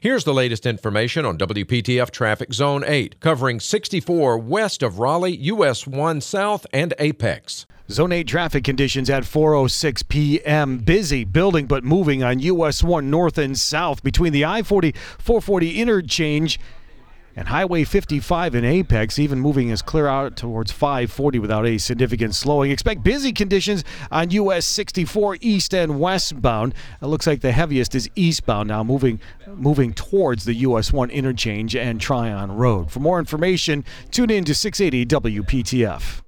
Here's the latest information on WPTF Traffic Zone 8, covering 64 west of Raleigh, US 1 south, and Apex. Zone 8 traffic conditions at 4:06 p.m. Busy building but moving on US 1 north and south between the I-40 440 interchange and Highway 55 in Apex, even moving as clear out towards 540 without a significant slowing. Expect busy conditions on US 64 east and westbound. It looks like the heaviest is eastbound now, moving moving towards the US 1 interchange and Tryon Road. For more information, tune in to 680 WPTF.